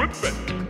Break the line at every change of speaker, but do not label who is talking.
ribbon.